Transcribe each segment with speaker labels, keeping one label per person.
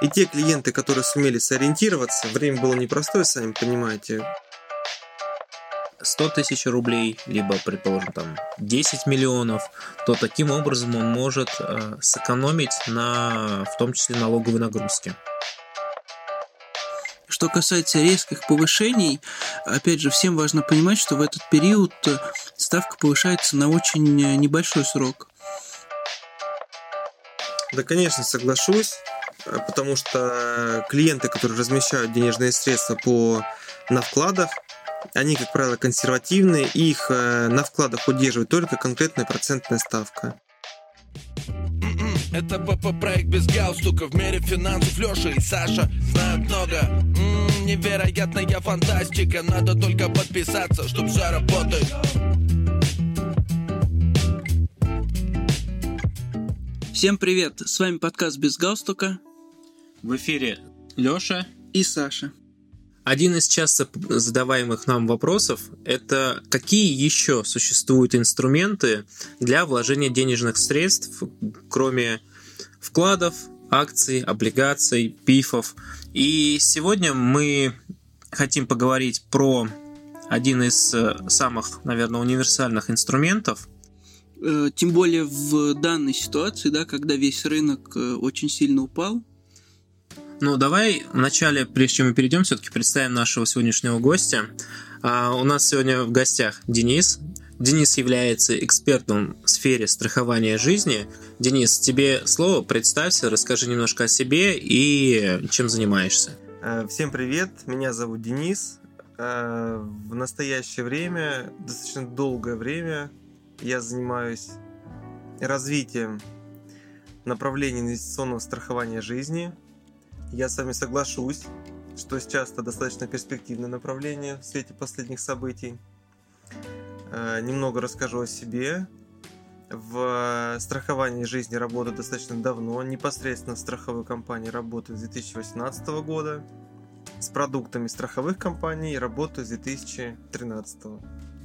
Speaker 1: И те клиенты, которые сумели сориентироваться, время было непростое, сами понимаете,
Speaker 2: 100 тысяч рублей, либо, предположим, там 10 миллионов, то таким образом он может э, сэкономить на, в том числе, налоговой нагрузке.
Speaker 3: Что касается резких повышений, опять же, всем важно понимать, что в этот период э, ставка повышается на очень э, небольшой срок.
Speaker 1: Да, конечно, соглашусь, потому что клиенты, которые размещают денежные средства по на вкладах, они, как правило, консервативные, и их на вкладах удерживает только конкретная процентная ставка. Это БП проект без галстука В мире финансов Леша и Саша знают много М-м, Невероятная фантастика Надо только подписаться, чтоб все работает
Speaker 3: Всем привет! С вами подкаст «Без галстука».
Speaker 2: В эфире Лёша
Speaker 3: и Саша.
Speaker 2: Один из часто задаваемых нам вопросов – это какие еще существуют инструменты для вложения денежных средств, кроме вкладов, акций, облигаций, пифов. И сегодня мы хотим поговорить про один из э, самых, наверное, универсальных инструментов.
Speaker 3: Э, тем более в данной ситуации, да, когда весь рынок э, очень сильно упал,
Speaker 2: ну, давай вначале, прежде чем мы перейдем, все-таки представим нашего сегодняшнего гостя. А, у нас сегодня в гостях Денис. Денис является экспертом в сфере страхования жизни. Денис, тебе слово, представься, расскажи немножко о себе и чем занимаешься.
Speaker 1: Э, всем привет, меня зовут Денис. Э, в настоящее время, достаточно долгое время, я занимаюсь развитием направления инвестиционного страхования жизни – я с вами соглашусь, что сейчас это достаточно перспективное направление в свете последних событий. Э, немного расскажу о себе. В страховании жизни работаю достаточно давно, непосредственно в страховой компании работаю с 2018 года. С продуктами страховых компаний работаю с 2013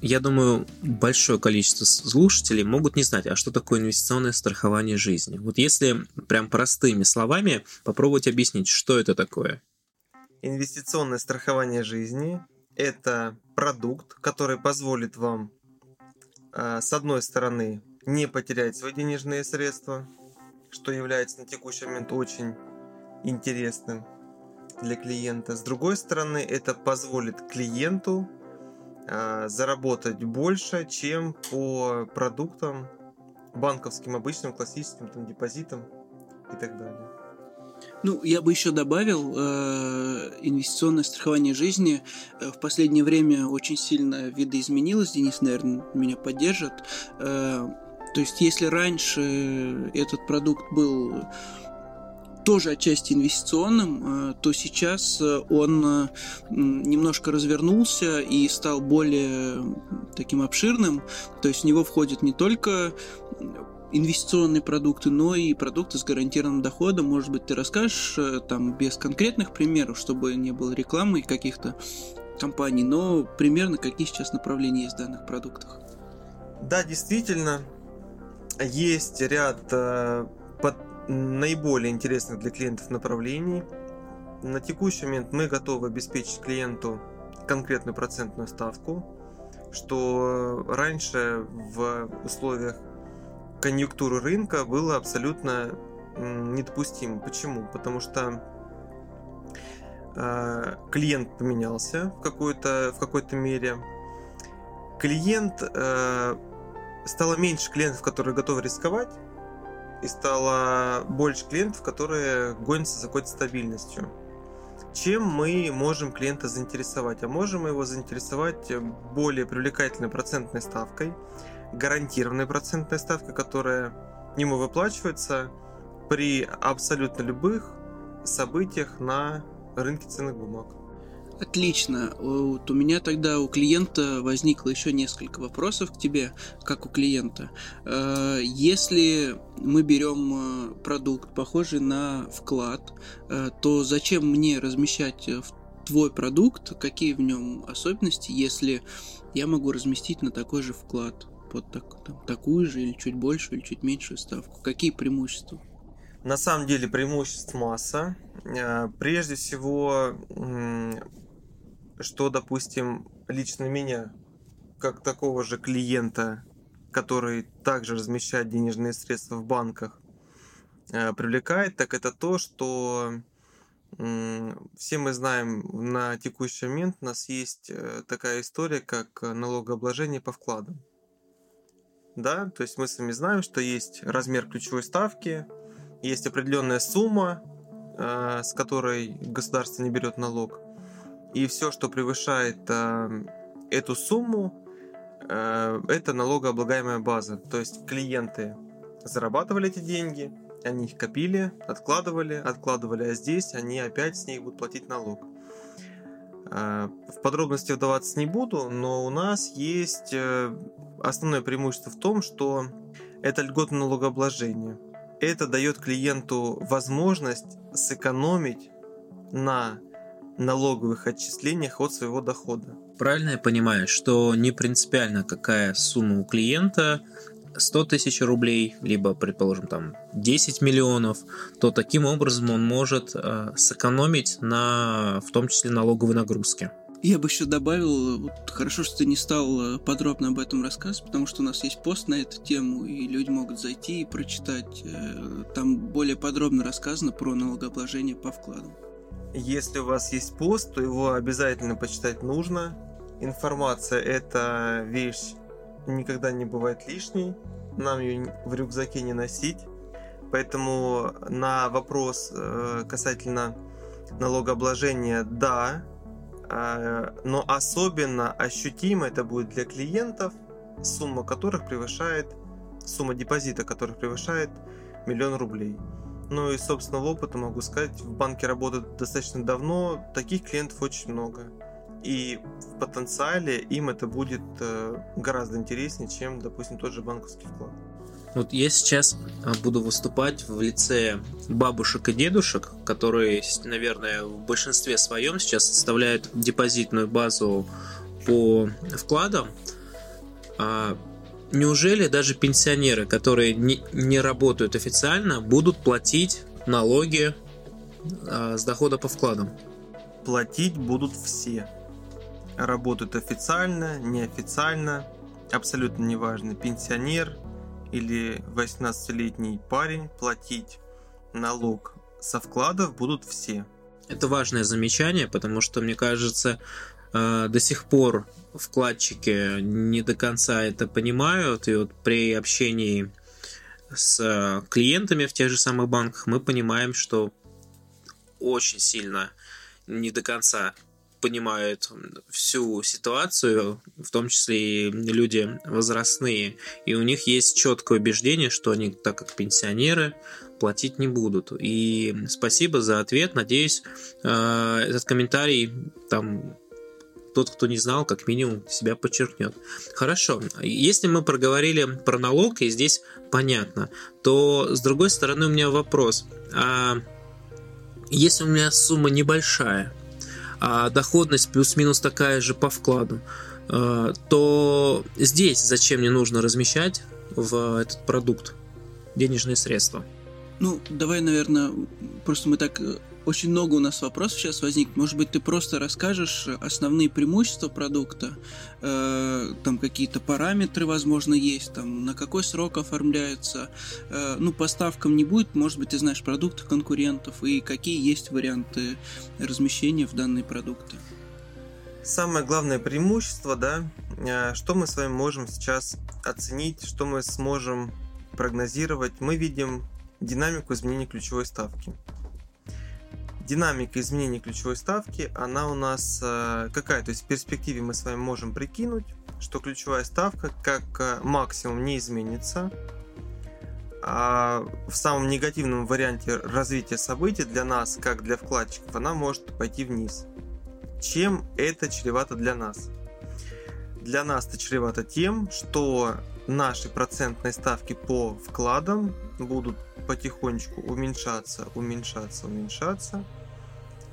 Speaker 2: я думаю, большое количество слушателей могут не знать, а что такое инвестиционное страхование жизни. Вот если прям простыми словами попробовать объяснить, что это такое.
Speaker 1: Инвестиционное страхование жизни – это продукт, который позволит вам, а, с одной стороны, не потерять свои денежные средства, что является на текущий момент очень интересным для клиента. С другой стороны, это позволит клиенту заработать больше, чем по продуктам банковским, обычным, классическим там, депозитам и так далее.
Speaker 3: Ну, я бы еще добавил, э, инвестиционное страхование жизни э, в последнее время очень сильно видоизменилось. Денис, наверное, меня поддержит. Э, то есть, если раньше этот продукт был тоже отчасти инвестиционным, э, то сейчас э, он э, немножко развернулся и стал более таким обширным. То есть в него входят не только инвестиционные продукты, но и продукты с гарантированным доходом. Может быть, ты расскажешь там без конкретных примеров, чтобы не было рекламы каких-то компаний, но примерно какие сейчас направления есть в данных продуктах?
Speaker 1: Да, действительно, есть ряд под наиболее интересных для клиентов направлений. На текущий момент мы готовы обеспечить клиенту конкретную процентную ставку, что раньше в условиях конъюнктуры рынка было абсолютно недопустимо. Почему? Потому что э, клиент поменялся в какой-то в какой-то мере. Клиент э, стало меньше клиентов, которые готовы рисковать, и стало больше клиентов, которые гонятся за какой-то стабильностью. Чем мы можем клиента заинтересовать? А можем его заинтересовать более привлекательной процентной ставкой, гарантированной процентной ставкой, которая ему выплачивается при абсолютно любых событиях на рынке ценных бумаг.
Speaker 3: Отлично. Вот у меня тогда у клиента возникло еще несколько вопросов к тебе, как у клиента. Э, если мы берем э, продукт, похожий на вклад, э, то зачем мне размещать твой продукт, какие в нем особенности, если я могу разместить на такой же вклад, под так, там, такую же или чуть большую или чуть меньшую ставку? Какие преимущества?
Speaker 1: На самом деле преимуществ масса. Э, прежде всего, что, допустим, лично меня, как такого же клиента, который также размещает денежные средства в банках, э, привлекает, так это то, что все мы знаем, на текущий момент у нас есть э, такая история, как налогообложение по вкладам. Да, то есть мы с вами знаем, что есть размер ключевой ставки, есть определенная сумма, э, с которой государство не берет налог. И все, что превышает э, эту сумму, это налогооблагаемая база. То есть клиенты зарабатывали эти деньги, они их копили, откладывали, откладывали, а здесь они опять с них будут платить налог. А, в подробности вдаваться не буду, но у нас есть э, основное преимущество в том, что это льготное налогообложение. Это дает клиенту возможность сэкономить на налоговых отчислениях от своего дохода.
Speaker 2: Правильно я понимаю, что не принципиально, какая сумма у клиента, 100 тысяч рублей, либо, предположим, там 10 миллионов, то таким образом он может э, сэкономить на, в том числе, налоговой нагрузке.
Speaker 3: Я бы еще добавил, вот хорошо, что ты не стал э, подробно об этом рассказывать, потому что у нас есть пост на эту тему, и люди могут зайти и прочитать. Э, там более подробно рассказано про налогообложение по вкладам.
Speaker 1: Если у вас есть пост, то его обязательно почитать нужно. Информация – это вещь никогда не бывает лишней, нам ее в рюкзаке не носить. Поэтому на вопрос э, касательно налогообложения, да, э, но особенно ощутимо это будет для клиентов, сумма которых превышает, сумма депозита которых превышает миллион рублей. Ну и собственного опыта могу сказать, в банке работают достаточно давно, таких клиентов очень много и в потенциале им это будет э, гораздо интереснее, чем, допустим, тот же банковский вклад.
Speaker 2: Вот я сейчас а, буду выступать в лице бабушек и дедушек, которые, наверное, в большинстве своем сейчас составляют депозитную базу по вкладам. Неужели даже пенсионеры, которые не, не работают официально, будут платить налоги а, с дохода по вкладам?
Speaker 1: Платить будут все работают официально, неофициально, абсолютно неважно, пенсионер или 18-летний парень, платить налог со вкладов будут все.
Speaker 2: Это важное замечание, потому что, мне кажется, э, до сих пор вкладчики не до конца это понимают, и вот при общении с клиентами в тех же самых банках мы понимаем, что очень сильно не до конца понимают всю ситуацию, в том числе и люди возрастные, и у них есть четкое убеждение, что они, так как пенсионеры, платить не будут. И спасибо за ответ. Надеюсь, э, этот комментарий там тот, кто не знал, как минимум себя подчеркнет. Хорошо, если мы проговорили про налог, и здесь понятно, то с другой стороны у меня вопрос. А если у меня сумма небольшая, а доходность плюс-минус такая же по вкладу, а, то здесь зачем мне нужно размещать в этот продукт денежные средства?
Speaker 3: Ну, давай, наверное, просто мы так э, очень много у нас вопросов сейчас возникнет. Может быть, ты просто расскажешь основные преимущества продукта, э, там какие-то параметры, возможно, есть, там на какой срок оформляется. Э, ну, поставкам не будет, может быть, ты знаешь продукты конкурентов и какие есть варианты размещения в данные продукты.
Speaker 1: Самое главное преимущество, да, э, что мы с вами можем сейчас оценить, что мы сможем прогнозировать. Мы видим динамику изменения ключевой ставки динамика изменения ключевой ставки, она у нас э, какая? То есть в перспективе мы с вами можем прикинуть, что ключевая ставка как э, максимум не изменится. А в самом негативном варианте развития событий для нас, как для вкладчиков, она может пойти вниз. Чем это чревато для нас? Для нас это чревато тем, что наши процентные ставки по вкладам будут потихонечку уменьшаться, уменьшаться, уменьшаться.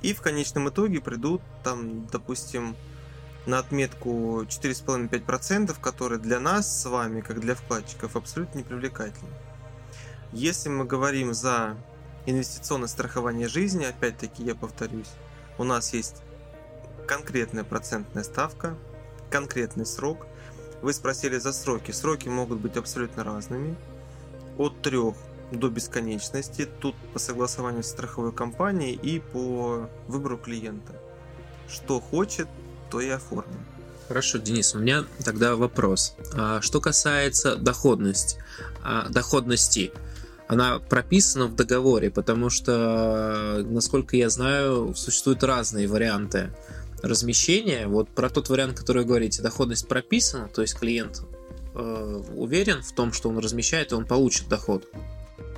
Speaker 1: И в конечном итоге придут там, допустим, на отметку 4,5-5%, которые для нас с вами, как для вкладчиков, абсолютно не привлекательны. Если мы говорим за инвестиционное страхование жизни, опять-таки я повторюсь, у нас есть конкретная процентная ставка, конкретный срок. Вы спросили за сроки. Сроки могут быть абсолютно разными. От трех до бесконечности. Тут по согласованию с страховой компанией и по выбору клиента. Что хочет, то и оформим.
Speaker 2: Хорошо, Денис, у меня тогда вопрос. А, что касается доходности, а, доходности, она прописана в договоре, потому что, насколько я знаю, существуют разные варианты размещения. Вот про тот вариант, который вы говорите, доходность прописана, то есть клиент э, уверен в том, что он размещает, и он получит доход.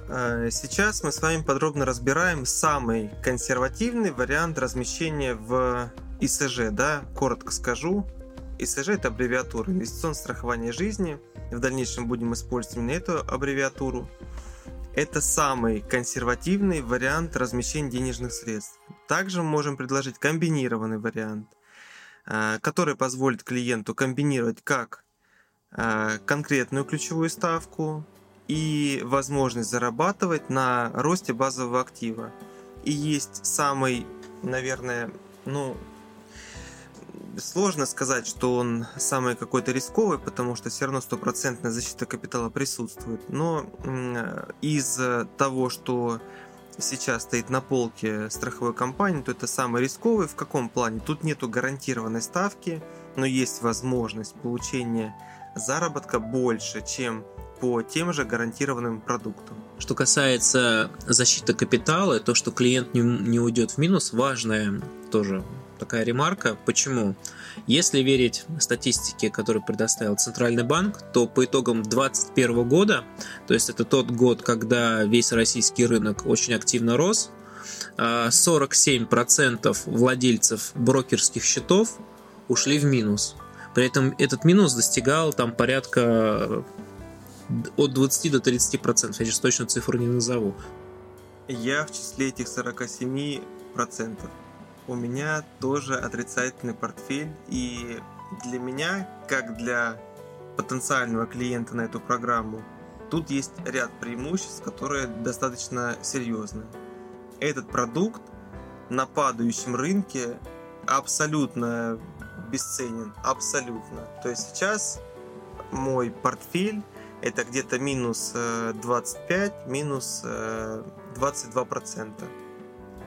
Speaker 1: А, сейчас мы с вами подробно разбираем самый консервативный вариант размещения в ИСЖ, да, коротко скажу. ИСЖ это аббревиатура инвестиционное страхование жизни. В дальнейшем будем использовать именно эту аббревиатуру. Это самый консервативный вариант размещения денежных средств. Также мы можем предложить комбинированный вариант, а, который позволит клиенту комбинировать как конкретную ключевую ставку и возможность зарабатывать на росте базового актива. И есть самый, наверное, ну, сложно сказать, что он самый какой-то рисковый, потому что все равно стопроцентная защита капитала присутствует. Но из того, что сейчас стоит на полке страховой компании, то это самый рисковый. В каком плане? Тут нету гарантированной ставки, но есть возможность получения заработка больше, чем по тем же гарантированным продуктам.
Speaker 2: Что касается защиты капитала, то, что клиент не, не уйдет в минус, важная тоже такая ремарка. Почему? Если верить статистике, которую предоставил Центральный банк, то по итогам 2021 года, то есть это тот год, когда весь российский рынок очень активно рос, 47% а, владельцев брокерских счетов ушли в минус. При этом этот минус достигал там порядка от 20 до 30 процентов. Я сейчас точно цифру не назову.
Speaker 1: Я в числе этих 47 процентов. У меня тоже отрицательный портфель, и для меня, как для потенциального клиента на эту программу, тут есть ряд преимуществ, которые достаточно серьезные. Этот продукт на падающем рынке абсолютно бесценен, абсолютно. То есть сейчас мой портфель это где-то минус 25, э, минус 22%. Э,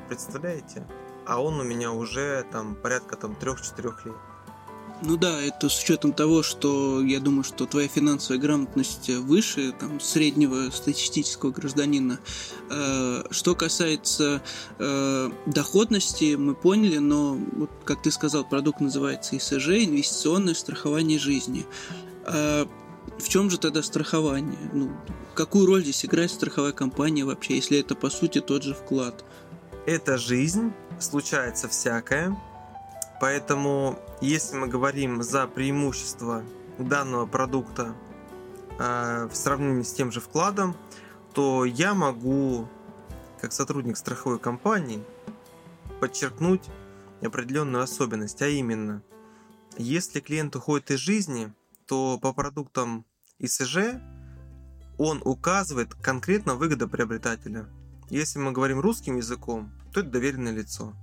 Speaker 1: Представляете? А он у меня уже там порядка там 3-4 лет.
Speaker 3: Ну да, это с учетом того, что я думаю, что твоя финансовая грамотность выше там, среднего статистического гражданина. Э, что касается доходности, мы поняли, но, вот, как ты сказал, продукт называется ИСЖ, инвестиционное страхование жизни в чем же тогда страхование? Ну, какую роль здесь играет страховая компания вообще, если это по сути тот же вклад?
Speaker 1: Это жизнь, случается всякое. Поэтому, если мы говорим за преимущество данного продукта э, в сравнении с тем же вкладом, то я могу, как сотрудник страховой компании, подчеркнуть определенную особенность, а именно, если клиент уходит из жизни, то по продуктам ИСЖ он указывает конкретно выгодоприобретателя. Если мы говорим русским языком, то это доверенное лицо,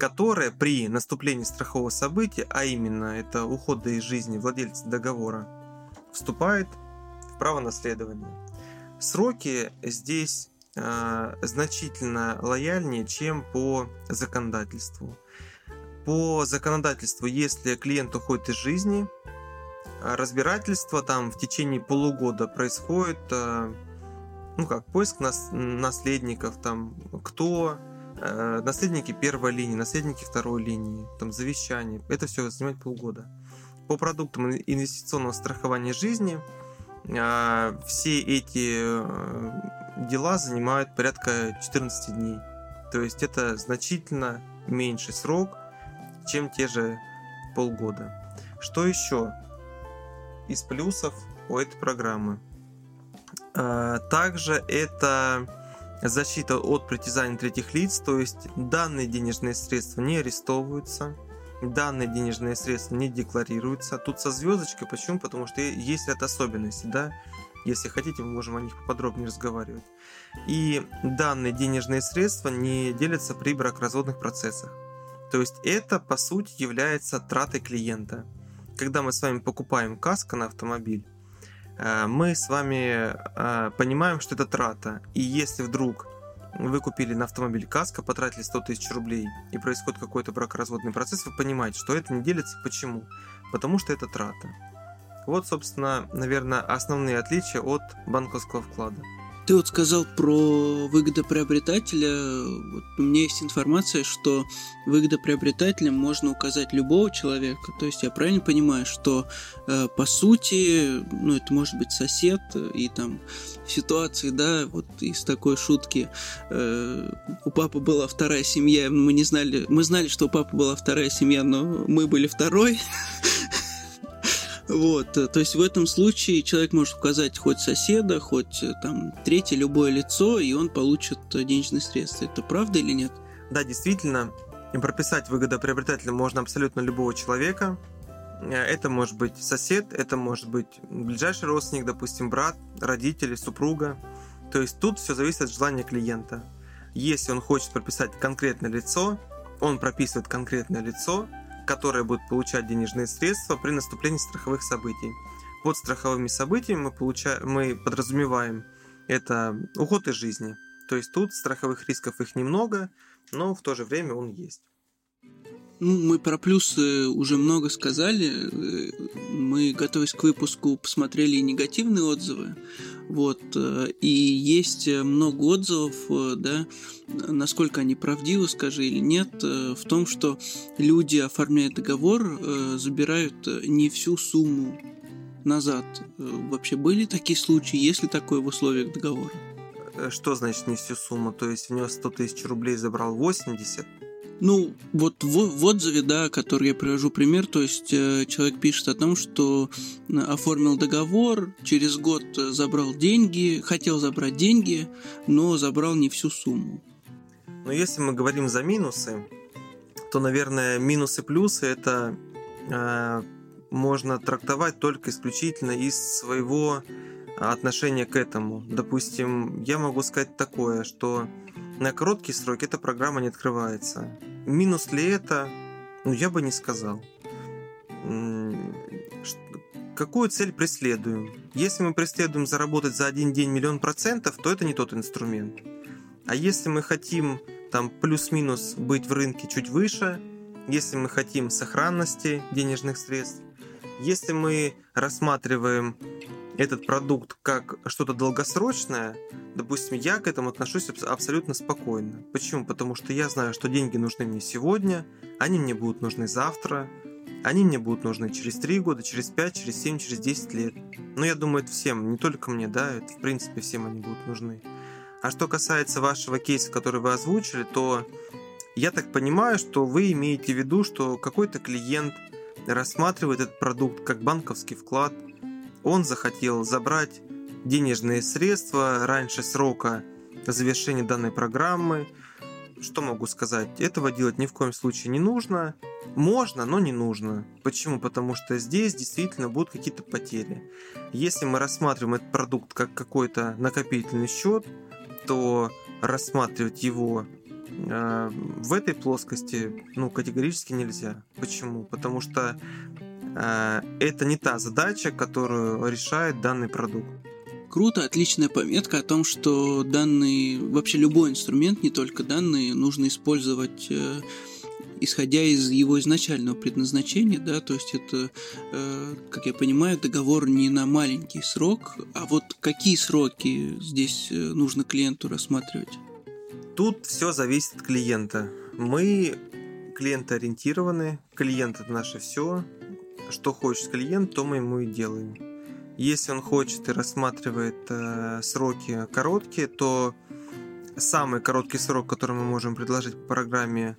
Speaker 1: которое при наступлении страхового события, а именно это ухода из жизни владельца договора, вступает в право наследования. Сроки здесь э, значительно лояльнее, чем по законодательству. По законодательству, если клиент уходит из жизни, разбирательство там в течение полугода происходит, э, ну как, поиск нас, наследников, там, кто, э, наследники первой линии, наследники второй линии, там, завещание. Это все занимает полгода. По продуктам инвестиционного страхования жизни э, все эти дела занимают порядка 14 дней. То есть это значительно меньший срок, чем те же полгода. Что еще? из плюсов у этой программы. Также это защита от притязаний третьих лиц, то есть данные денежные средства не арестовываются, данные денежные средства не декларируются. Тут со звездочкой, почему? Потому что есть ряд особенностей, да. Если хотите, мы можем о них поподробнее разговаривать. И данные денежные средства не делятся при бракоразводных процессах. То есть это, по сути, является тратой клиента. Когда мы с вами покупаем каско на автомобиль, мы с вами э, понимаем, что это трата. И если вдруг вы купили на автомобиль каско, потратили 100 тысяч рублей, и происходит какой-то бракоразводный процесс, вы понимаете, что это не делится. Почему? Потому что это трата. Вот, собственно, наверное, основные отличия от банковского вклада.
Speaker 3: Ты вот сказал про выгодоприобретателя. Вот у меня есть информация, что выгодоприобретателем можно указать любого человека. То есть я правильно понимаю, что э, по сути, ну это может быть сосед и там в ситуации, да, вот из такой шутки э, у папы была вторая семья, мы не знали, мы знали, что у папы была вторая семья, но мы были второй. Вот, э, то есть в этом случае человек может указать хоть соседа, хоть э, там третье любое лицо, и он получит э, денежные средства. Это правда или нет?
Speaker 1: Да, действительно, и прописать выгодоприобретателя можно абсолютно любого человека. Это может быть сосед, это может быть ближайший родственник, допустим, брат, родители, супруга. То есть тут все зависит от желания клиента. Если он хочет прописать конкретное лицо, он прописывает конкретное лицо, которые будут получать денежные средства при наступлении страховых событий. Под страховыми событиями мы, получаем, мы подразумеваем это уход из жизни. То есть тут страховых рисков их немного, но в то же время он есть.
Speaker 3: Ну, мы про плюсы уже много сказали. Мы, готовясь к выпуску, посмотрели негативные отзывы. Вот. Э, и есть много отзывов, э, да, насколько они правдивы, скажи или нет, э, в том, что люди, оформляя договор, забирают не всю сумму назад. Вообще были такие случаи? Есть ли такое в условиях договора?
Speaker 1: Что значит не всю сумму? То есть у него 100 тысяч рублей забрал 80?
Speaker 3: Ну, вот в, в отзыве, да, который я привожу пример, то есть э, человек пишет о том, что э, оформил договор, через год э, забрал деньги, хотел забрать деньги, но забрал не всю сумму.
Speaker 1: Но если мы говорим за минусы, то, наверное, минусы плюсы это э, можно трактовать только исключительно из своего отношения к этому. Допустим, я могу сказать такое, что на короткий срок эта программа не открывается. Минус ли это? Ну, я бы не сказал. Какую цель преследуем? Если мы преследуем заработать за один день миллион процентов, то это не тот инструмент. А если мы хотим там плюс-минус быть в рынке чуть выше, если мы хотим сохранности денежных средств, если мы рассматриваем этот продукт как что-то долгосрочное, допустим, я к этому отношусь абсолютно спокойно. Почему? Потому что я знаю, что деньги нужны мне сегодня, они мне будут нужны завтра, они мне будут нужны через 3 года, через 5, через 7, через 10 лет. Но я думаю, это всем, не только мне, да, это в принципе всем они будут нужны. А что касается вашего кейса, который вы озвучили, то я так понимаю, что вы имеете в виду, что какой-то клиент рассматривает этот продукт как банковский вклад – он захотел забрать денежные средства раньше срока завершения данной программы. Что могу сказать? Этого делать ни в коем случае не нужно. Можно, но не нужно. Почему? Потому что здесь действительно будут какие-то потери. Если мы рассматриваем этот продукт как какой-то накопительный счет, то рассматривать его э, в этой плоскости ну, категорически нельзя. Почему? Потому что это не та задача, которую решает данный продукт.
Speaker 3: Круто, отличная пометка о том, что данный, вообще любой инструмент, не только данные, нужно использовать э, исходя из его изначального предназначения, да, то есть это, э, как я понимаю, договор не на маленький срок, а вот какие сроки здесь э, нужно клиенту рассматривать?
Speaker 1: Тут все зависит от клиента. Мы клиентоориентированы, клиент это наше все, что хочет клиент, то мы ему и делаем. Если он хочет и рассматривает э, сроки короткие, то самый короткий срок, который мы можем предложить по программе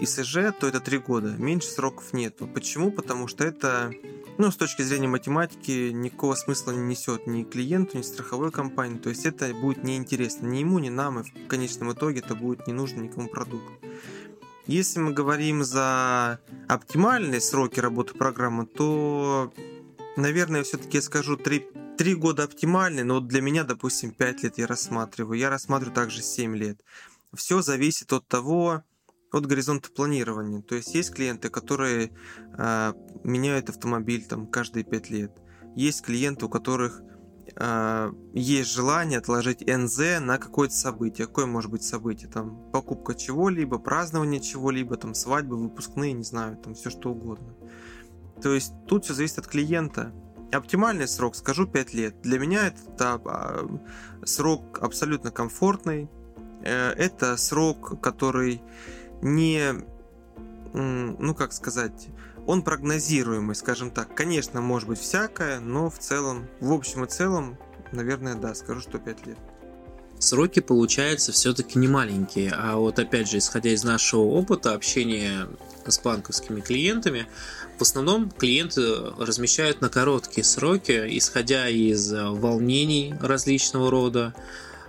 Speaker 1: ИСЖ, то это 3 года. Меньше сроков нету. Почему? Потому что это, ну, с точки зрения математики, никакого смысла не несет ни клиенту, ни страховой компании. То есть это будет неинтересно ни ему, ни нам, и в конечном итоге это будет не нужно никому продукт. Если мы говорим за оптимальные сроки работы программы, то, наверное, все-таки я скажу 3, Три года оптимальный, но для меня, допустим, 5 лет я рассматриваю. Я рассматриваю также 7 лет. Все зависит от того, от горизонта планирования. То есть есть клиенты, которые э, меняют автомобиль там каждые 5 лет. Есть клиенты, у которых э, есть желание отложить НЗ на какое-то событие. Какое может быть событие? Там покупка чего-либо, празднование чего-либо, там свадьбы, выпускные, не знаю, там все что угодно. То есть тут все зависит от клиента. Оптимальный срок, скажу, 5 лет. Для меня это а, срок абсолютно комфортный. Э, это срок, который не, ну как сказать, он прогнозируемый, скажем так. Конечно, может быть всякое, но в целом, в общем и целом, наверное, да, скажу, что 5 лет.
Speaker 2: Сроки получаются все-таки не маленькие, а вот опять же, исходя из нашего опыта общения с банковскими клиентами, в основном клиенты размещают на короткие сроки, исходя из волнений различного рода,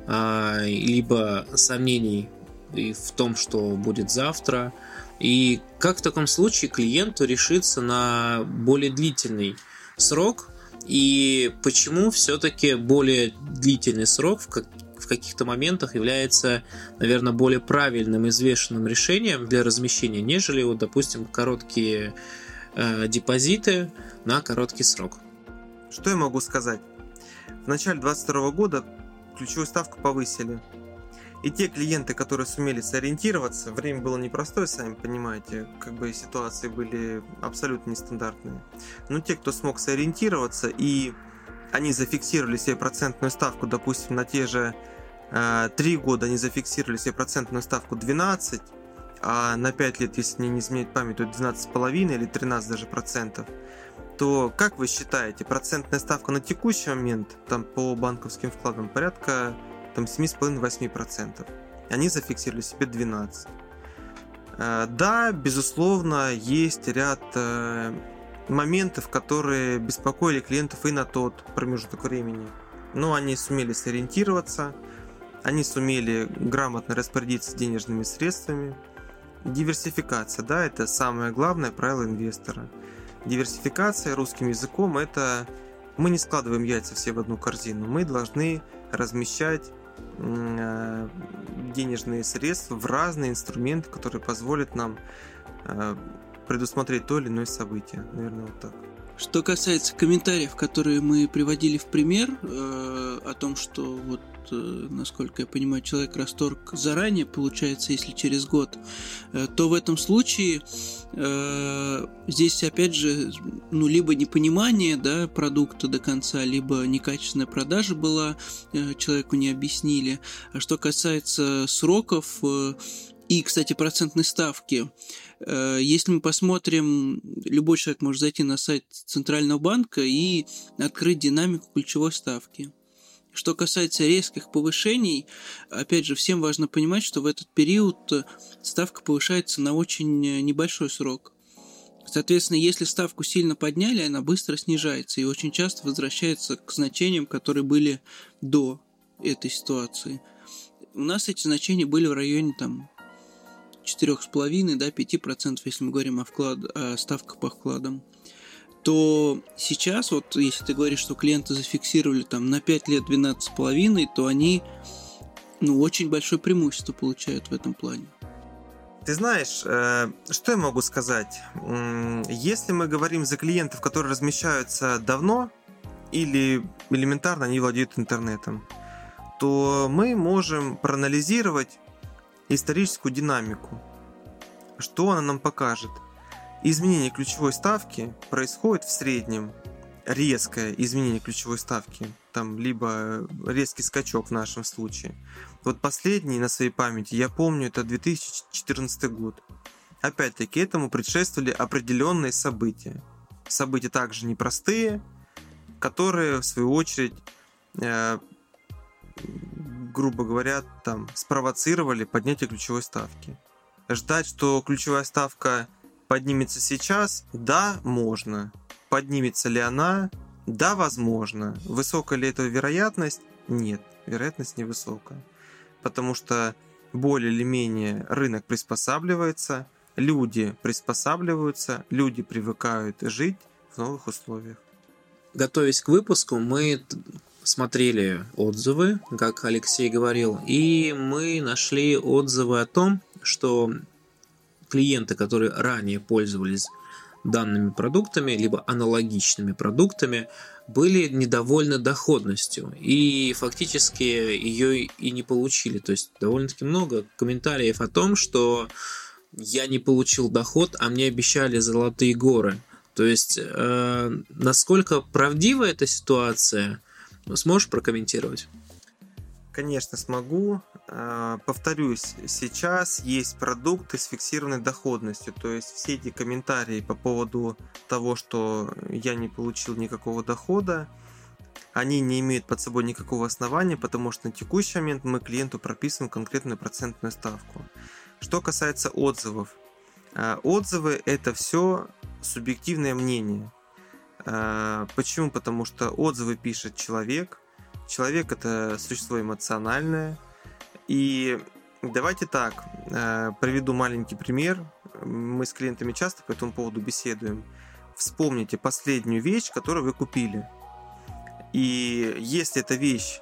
Speaker 2: а, либо сомнений в том, что будет завтра. И как в таком случае клиенту решиться на более длительный срок, и почему все-таки более длительный срок в, как, в каких-то моментах является, наверное, более правильным, извешенным решением для размещения, нежели, вот, допустим, короткие э, депозиты на короткий срок.
Speaker 1: Что я могу сказать? В начале 2022 года ключевую ставку повысили. И те клиенты, которые сумели сориентироваться, время было непростое, сами понимаете, как бы ситуации были абсолютно нестандартные. Но те, кто смог сориентироваться и они зафиксировали себе процентную ставку, допустим, на те же э, 3 года они зафиксировали себе процентную ставку 12, а на 5 лет, если мне не изменять память, то 12,5 или 13 даже процентов, то как вы считаете, процентная ставка на текущий момент там по банковским вкладам порядка там 7,5-8%. Они зафиксировали себе 12. Э, да, безусловно, есть ряд э, моментов, которые беспокоили клиентов и на тот промежуток времени. Но они сумели сориентироваться, они сумели грамотно распорядиться денежными средствами. Диверсификация, да, это самое главное правило инвестора. Диверсификация русским языком это мы не складываем яйца все в одну корзину, мы должны размещать денежные средства в разные инструменты, которые позволят нам э, предусмотреть то или иное событие. Наверное, вот так.
Speaker 3: Что касается комментариев, которые мы приводили в пример, э, о том, что вот, э, насколько я понимаю, человек расторг заранее, получается, если через год, э, то в этом случае э, здесь, опять же, ну, либо непонимание да, продукта до конца, либо некачественная продажа была, э, человеку не объяснили. А что касается сроков, э, и, кстати, процентной ставки. Э, если мы посмотрим, любой человек может зайти на сайт Центрального банка и открыть динамику ключевой ставки. Что касается резких повышений, опять же, всем важно понимать, что в этот период ставка повышается на очень небольшой срок. Соответственно, если ставку сильно подняли, она быстро снижается и очень часто возвращается к значениям, которые были до этой ситуации. У нас эти значения были в районе там 4,5 до 5%, если мы говорим о, вклад, о ставках по вкладам, то сейчас, вот если ты говоришь, что клиенты зафиксировали там на 5 лет 12,5, то они ну, очень большое преимущество получают в этом плане.
Speaker 1: Ты знаешь, э, что я могу сказать? Если мы говорим за клиентов, которые размещаются давно или элементарно они владеют интернетом, то мы можем проанализировать историческую динамику. Что она нам покажет? Изменение ключевой ставки происходит в среднем резкое изменение ключевой ставки, там либо резкий скачок в нашем случае. Вот последний на своей памяти, я помню, это 2014 год. Опять-таки, этому предшествовали определенные события. События также непростые, которые, в свою очередь, э, грубо говоря, там спровоцировали поднятие ключевой ставки. Ждать, что ключевая ставка поднимется сейчас, да, можно. Поднимется ли она? Да, возможно. Высокая ли эта вероятность? Нет, вероятность невысокая. Потому что более или менее рынок приспосабливается, люди приспосабливаются, люди привыкают жить в новых условиях.
Speaker 2: готовясь к выпуску, мы смотрели отзывы, как Алексей говорил, и мы нашли отзывы о том, что клиенты, которые ранее пользовались данными продуктами, либо аналогичными продуктами, были недовольны доходностью и фактически ее и не получили. То есть довольно-таки много комментариев о том, что я не получил доход, а мне обещали золотые горы. То есть э, насколько правдива эта ситуация, сможешь прокомментировать?
Speaker 1: Конечно, смогу. А, повторюсь, сейчас есть продукты с фиксированной доходностью, то есть все эти комментарии по поводу того, что я не получил никакого дохода, они не имеют под собой никакого основания, потому что на текущий момент мы клиенту прописываем конкретную процентную ставку. Что касается отзывов. А, отзывы это все субъективное мнение. А, почему? Потому что отзывы пишет человек – Человек это существо эмоциональное. И давайте так, э, приведу маленький пример. Мы с клиентами часто по этому поводу беседуем. Вспомните последнюю вещь, которую вы купили. И если эта вещь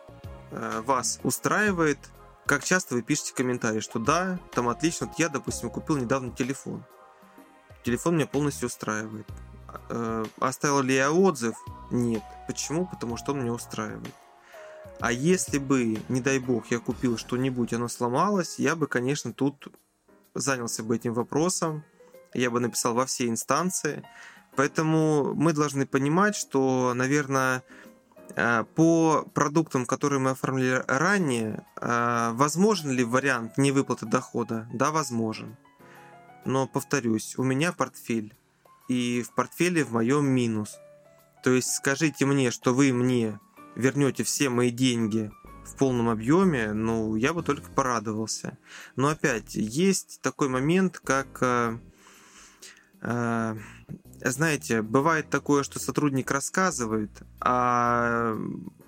Speaker 1: э, вас устраивает, как часто вы пишете комментарии, что да, там отлично, вот я, допустим, купил недавно телефон. Телефон меня полностью устраивает. Э, оставил ли я отзыв? Нет. Почему? Потому что он меня устраивает. А если бы, не дай бог, я купил что-нибудь, оно сломалось, я бы, конечно, тут занялся бы этим вопросом, я бы написал во все инстанции. Поэтому мы должны понимать, что, наверное, э, по продуктам, которые мы оформили ранее, э, возможен ли вариант невыплаты дохода? Да, возможен. Но, повторюсь, у меня портфель, и в портфеле в моем минус. То есть скажите мне, что вы мне вернете все мои деньги в полном объеме, ну, я бы только порадовался. Но опять, есть такой момент, как... Э, э, знаете, бывает такое, что сотрудник рассказывает, а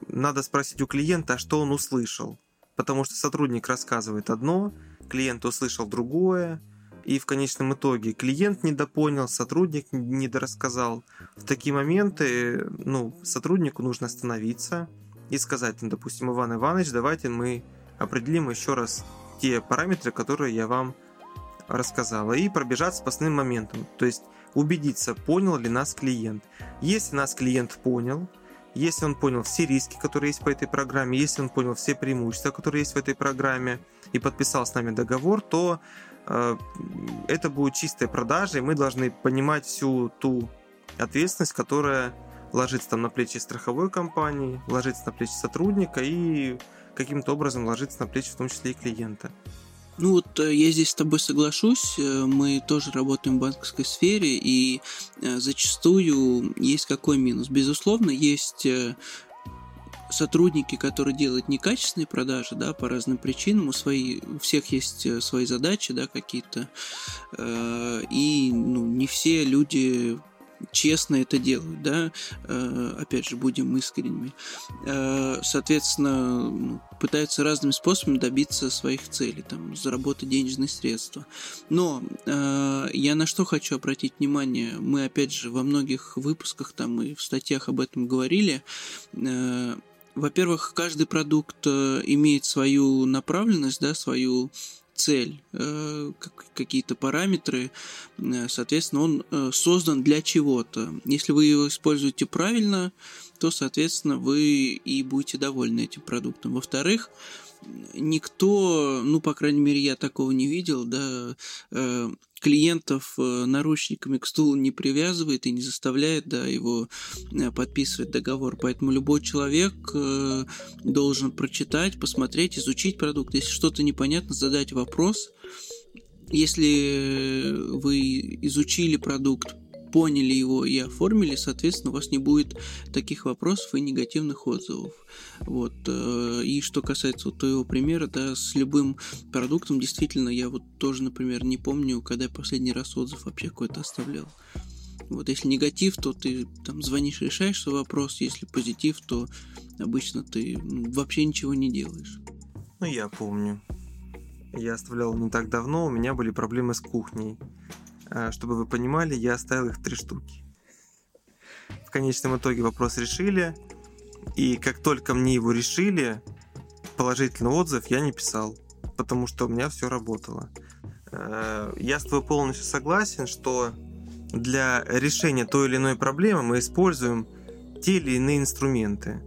Speaker 1: надо спросить у клиента, а что он услышал. Потому что сотрудник рассказывает одно, клиент услышал другое, и в конечном итоге клиент недопонял, сотрудник недорассказал. В такие моменты ну, сотруднику нужно остановиться и сказать, ну, допустим, Иван Иванович, давайте мы определим еще раз те параметры, которые я вам рассказала, и пробежаться по основным моментам. То есть убедиться, понял ли нас клиент. Если нас клиент понял, если он понял все риски, которые есть по этой программе, если он понял все преимущества, которые есть в этой программе, и подписал с нами договор, то это будет чистая продажа, и мы должны понимать всю ту ответственность, которая ложится там на плечи страховой компании, ложится на плечи сотрудника и каким-то образом ложится на плечи в том числе и клиента.
Speaker 3: Ну вот э, я здесь с тобой соглашусь, э, мы тоже работаем в банковской сфере, и зачастую есть какой минус? Безусловно, есть сотрудники, которые делают некачественные продажи, да, по разным причинам, у, свои, у всех есть э, свои задачи, да, какие-то, э, и ну, не все люди честно это делают, да, э, опять же, будем искренними. Э, соответственно, ну, пытаются разными способами добиться своих целей, там, заработать денежные средства. Но э, я на что хочу обратить внимание, мы, опять же, во многих выпусках там и в статьях об этом говорили, э, во-первых, каждый продукт э, имеет свою направленность, да, свою цель, э, какие-то параметры, э, соответственно, он создан для чего-то. Если вы его используете правильно, то, соответственно, вы и будете довольны этим продуктом. Во-вторых, никто, ну, по крайней мере, я такого не видел, да, э, клиентов э, наручниками к стулу не привязывает и не заставляет, да, его э, подписывать договор. Поэтому любой человек должен прочитать, посмотреть, изучить продукт. Если что-то непонятно, задать вопрос. Если вы изучили продукт, поняли его и оформили, соответственно, у вас не будет таких вопросов и негативных отзывов. Вот. Э, и что касается вот твоего примера, да, с любым продуктом, действительно, я вот тоже, например, не помню, когда я последний раз отзыв вообще какой-то оставлял. Вот если негатив, то ты там звонишь, решаешь свой вопрос. Если позитив, то обычно ты ну, вообще ничего не делаешь.
Speaker 1: Ну, я помню. Я оставлял не так давно, у меня были проблемы с кухней. А, чтобы вы понимали, я оставил их три штуки. В конечном итоге вопрос решили. И как только мне его решили, положительный отзыв я не писал, потому что у меня все работало. Э, я с тобой полностью согласен, что для решения той или иной проблемы мы используем те или иные инструменты.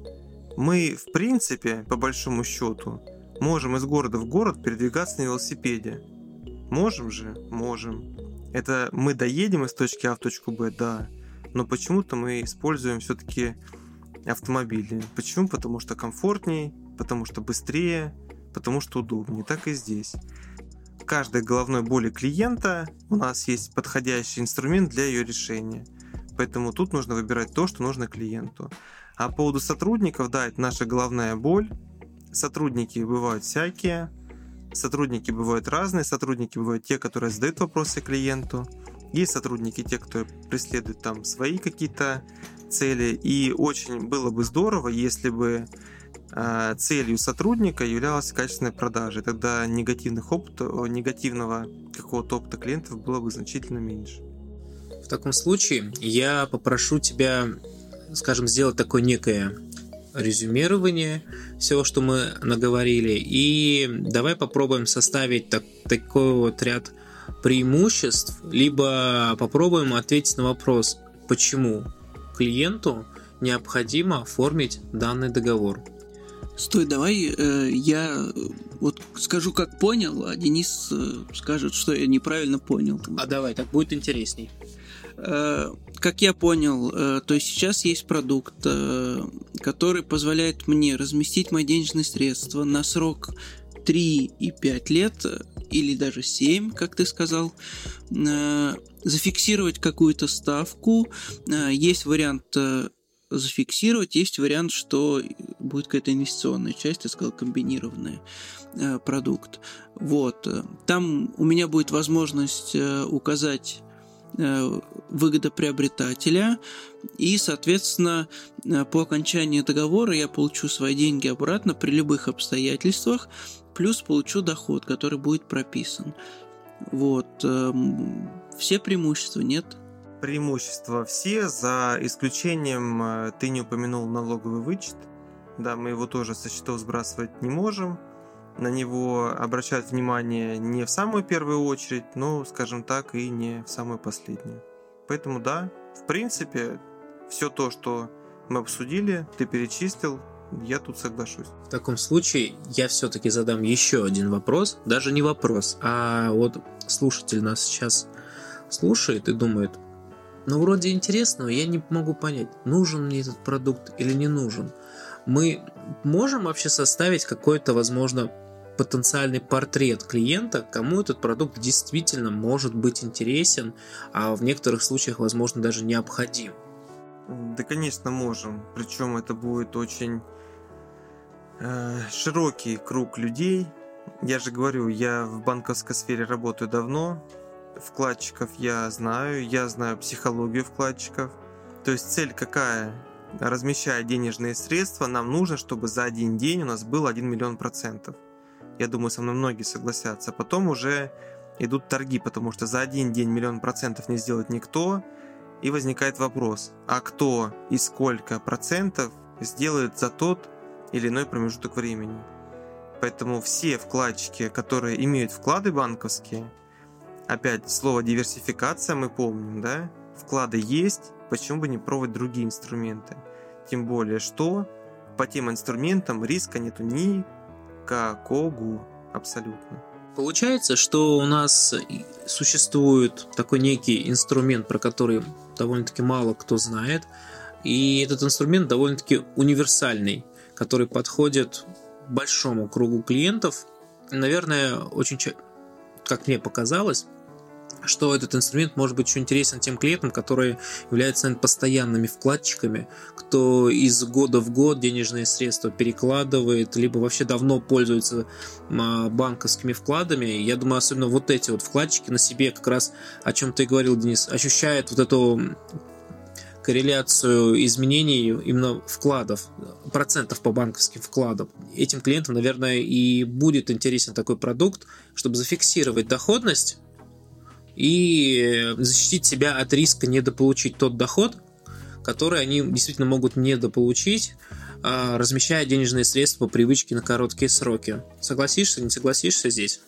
Speaker 1: Мы, в принципе, по большому счету, можем из города в город передвигаться на велосипеде. Можем же? Можем. Это мы доедем из точки А в точку Б, да. Но почему-то мы используем все-таки автомобили. Почему? Потому что комфортнее, потому что быстрее, потому что удобнее. Так и здесь. Каждой головной боли клиента у нас есть подходящий инструмент для ее решения. Поэтому тут нужно выбирать то, что нужно клиенту. А по поводу сотрудников, да, это наша головная боль. Сотрудники бывают всякие, сотрудники бывают разные, сотрудники бывают те, которые задают вопросы клиенту, есть сотрудники, те, кто преследует там свои какие-то цели, и очень было бы здорово, если бы э, целью сотрудника являлась качественная продажа, тогда негативных опытов, негативного какого-то опыта клиентов было бы значительно меньше.
Speaker 2: В таком случае я попрошу тебя, скажем, сделать такое некое резюмирование всего, что мы наговорили, и давай попробуем составить так, такой вот ряд преимуществ, либо попробуем ответить на вопрос, почему клиенту необходимо оформить данный договор.
Speaker 3: Стой, давай э, я вот скажу, как понял, а Денис э, скажет, что я неправильно понял.
Speaker 2: А давай, так будет интересней.
Speaker 3: Э, как я понял, э, то есть сейчас есть продукт, э, который позволяет мне разместить мои денежные средства на срок 3 и 5 лет, или даже 7, как ты сказал, зафиксировать какую-то ставку. Есть вариант зафиксировать, есть вариант, что будет какая-то инвестиционная часть, ты сказал, комбинированный продукт. Вот. Там у меня будет возможность указать выгодоприобретателя, и, соответственно, э, по окончании договора я получу свои деньги обратно при любых обстоятельствах, плюс получу доход, который будет прописан. Вот. Эм, все преимущества нет?
Speaker 1: Преимущества все, за исключением, э, ты не упомянул налоговый вычет. Да, мы его тоже со счетов сбрасывать не можем на него обращают внимание не в самую первую очередь, но, скажем так, и не в самую последнюю. Поэтому да, в принципе, все то, что мы обсудили, ты перечислил, я тут соглашусь.
Speaker 2: В таком случае я все-таки задам еще один вопрос, даже не вопрос, а вот слушатель нас сейчас слушает и думает, ну вроде интересно, но я не могу понять, нужен мне этот продукт или не нужен. Мы можем вообще составить какой-то, возможно, потенциальный портрет клиента, кому этот продукт действительно может быть интересен, а в некоторых случаях, возможно, даже необходим.
Speaker 1: Да, конечно, можем. Причем это будет очень э, широкий круг людей. Я же говорю, я в банковской сфере работаю давно. Вкладчиков я знаю, я знаю психологию вкладчиков. То есть цель какая? Размещая денежные средства, нам нужно, чтобы за один день у нас был 1 миллион процентов. Я думаю, со мной многие согласятся. Потом уже идут торги, потому что за один день миллион процентов не сделает никто. И возникает вопрос, а кто и сколько процентов сделает за тот или иной промежуток времени. Поэтому все вкладчики, которые имеют вклады банковские, опять слово диверсификация мы помним, да? Вклады есть, почему бы не пробовать другие инструменты? Тем более, что по тем инструментам риска нету ни Когу абсолютно.
Speaker 2: Получается, что у нас существует такой некий инструмент, про который довольно-таки мало кто знает, и этот инструмент довольно-таки универсальный, который подходит большому кругу клиентов. Наверное, очень, как мне показалось, что этот инструмент может быть еще интересен тем клиентам, которые являются наверное, постоянными вкладчиками, кто из года в год денежные средства перекладывает, либо вообще давно пользуется а, банковскими вкладами. Я думаю, особенно вот эти вот вкладчики на себе как раз, о чем ты говорил, Денис, ощущают вот эту корреляцию изменений именно вкладов, процентов по банковским вкладам. Этим клиентам, наверное, и будет интересен такой продукт, чтобы зафиксировать доходность и защитить себя от риска недополучить тот доход, которые они действительно могут недополучить, а, размещая денежные средства по привычке на короткие сроки. Согласишься, не согласишься здесь?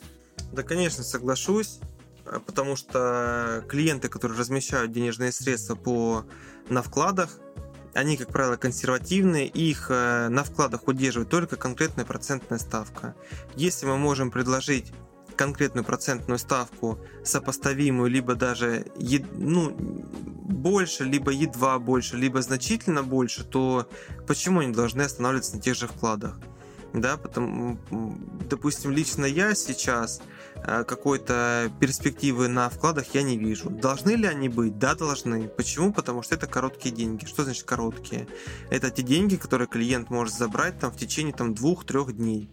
Speaker 1: Да, конечно, соглашусь, а, потому что клиенты, которые размещают денежные средства по, на вкладах, они, как правило, консервативные, их э, на вкладах удерживает только конкретная процентная ставка. Если мы можем предложить конкретную процентную ставку, сопоставимую, либо даже ну, больше, либо едва больше, либо значительно больше, то почему они должны останавливаться на тех же вкладах? Да, потому, допустим, лично я сейчас э, какой-то перспективы на вкладах я не вижу. Должны ли они быть? Да, должны. Почему? Потому что это короткие деньги. Что значит короткие? Это те деньги, которые клиент может забрать там в течение там двух-трех дней.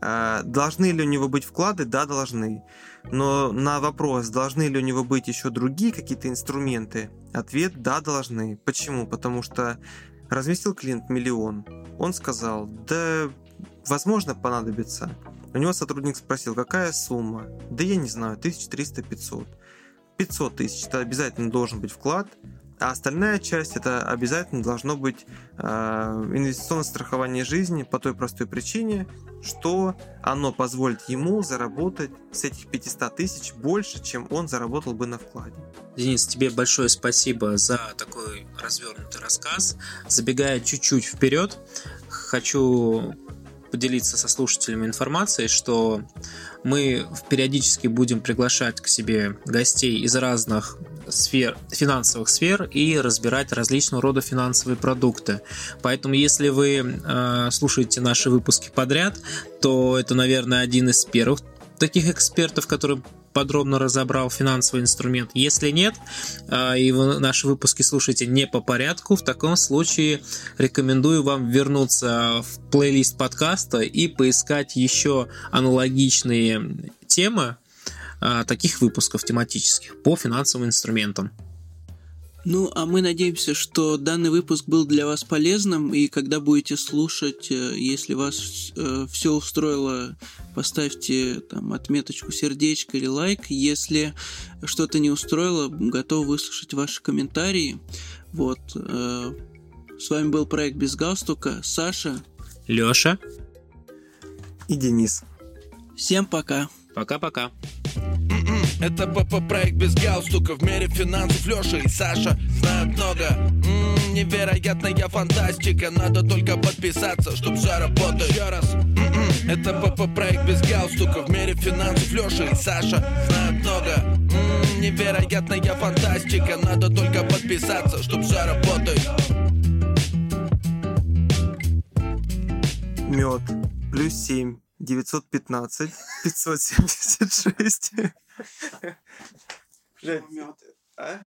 Speaker 1: Э, должны ли у него быть вклады? Да, должны. Но на вопрос, должны ли у него быть еще другие какие-то инструменты, ответ – да, должны. Почему? Потому что разместил клиент миллион. Он сказал, да, возможно, понадобится. У него сотрудник спросил, какая сумма? Да я не знаю, 1300-500. 500 тысяч, это обязательно должен быть вклад, а остальная часть это обязательно должно быть э, инвестиционное страхование жизни по той простой причине, что оно позволит ему заработать с этих 500 тысяч больше, чем он заработал бы на вкладе.
Speaker 2: Денис, тебе большое спасибо за такой развернутый рассказ. Забегая чуть-чуть вперед, хочу поделиться со слушателями информацией, что мы периодически будем приглашать к себе гостей из разных сфер, финансовых сфер и разбирать различного рода финансовые продукты. Поэтому, если вы э, слушаете наши выпуски подряд, то это, наверное, один из первых таких экспертов, который подробно разобрал финансовый инструмент. Если нет, а, и вы наши выпуски слушаете не по порядку, в таком случае рекомендую вам вернуться в плейлист подкаста и поискать еще аналогичные темы таких выпусков тематических по финансовым инструментам.
Speaker 3: Ну, а мы надеемся, что данный выпуск был для вас полезным, и когда будете слушать, э, если вас э, все устроило, поставьте там отметочку сердечко или лайк. Если что-то не устроило, готов выслушать ваши комментарии. Вот. Э, с вами был проект без галстука. Саша.
Speaker 2: Лёша.
Speaker 1: И Денис.
Speaker 3: Всем пока.
Speaker 2: Пока-пока.
Speaker 4: Это ПП-проект без галстука В мире финансов Леша и Саша знают много. М-м, Невероятная фантастика Надо только подписаться, чтоб все работало Еще раз. М-м, Это ПП-проект без галстука В мире финансов Леша и Саша знают много. М-м, Невероятная фантастика Надо только подписаться, чтоб все работало
Speaker 1: Мед плюс семь 915 576 Блядь, а?